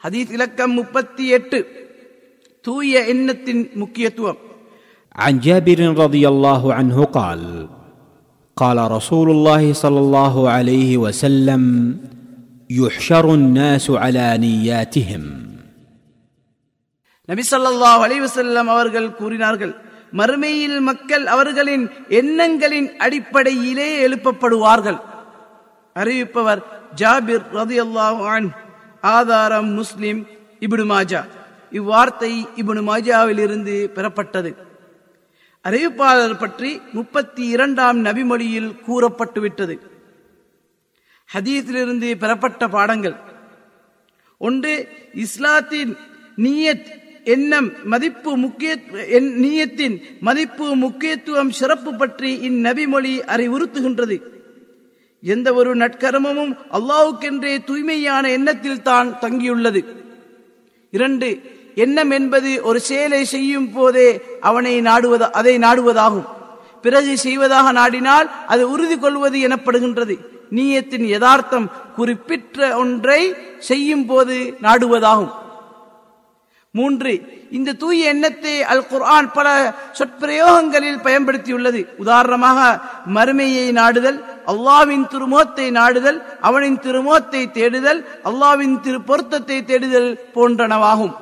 ஹதீஸ் இலக்கம் முப்பத்தி எட்டு தூய எண்ணத்தின் முக்கியத்துவம் عن جابر رضي الله عنه قال قال رسول الله صلى الله عليه وسلم يحشر الناس على نياتهم நபி ஸல்லல்லாஹு அலைஹி வஸல்லம் அவர்கள் கூறினார்கள் மறுமையில் மக்கள் அவர்களின் எண்ணங்களின் அடிப்படையிலே எழுப்பப்படுவார்கள் அறிவிப்பவர் ஜாபிர் ரதியல்லாஹு அன்ஹு ஆதாரம் முஸ்லிம் இபுனு மாஜா. இவ்வார்த்தை இபுனு மாஜாவிலிருந்து பெறப்பட்டது. அறிவிப்பாளர் பற்றி முப்பத்தி இரண்டாம் நபிமொழியில் கூறப்பட்டுவிட்டது. ஹதீஸிலிருந்து பெறப்பட்ட பாடங்கள். ஒன்று இஸ்லாத்தின் நீயத் எண்ணம் மதிப்பு முக்கிய என்- நீயத்தின் மதிப்பு முக்கியத்துவம் சிறப்பு பற்றி இந்நபிமொழி அறிவுறுத்துகின்றது. எந்த ஒரு நட்கரமும் அல்லாவுக்கென்றே தூய்மையான எண்ணத்தில் தான் தங்கியுள்ளது. இரண்டு எண்ணம் என்பது ஒரு செயலை செய்யும் போதே அவனை நாடுவது அதை நாடுவதாகும். பிறகு செய்வதாக நாடினால் அது உறுதி கொள்வது எனப்படுகின்றது. நீயத்தின் யதார்த்தம் குறிப்பிட்ட ஒன்றை செய்யும் போது நாடுவதாகும். மூன்று இந்த தூய எண்ணத்தை அல் குர்ஆன் பல சொற்பிரயோகங்களில் பயன்படுத்தியுள்ளது. உதாரணமாக மறுமையை நாடுதல் அல்லாவின் திருமுகத்தை நாடுதல் அவனின் திருமுகத்தை தேடுதல் அல்லாவின் திரு பொருத்தத்தை தேடுதல் போன்றனவாகும்.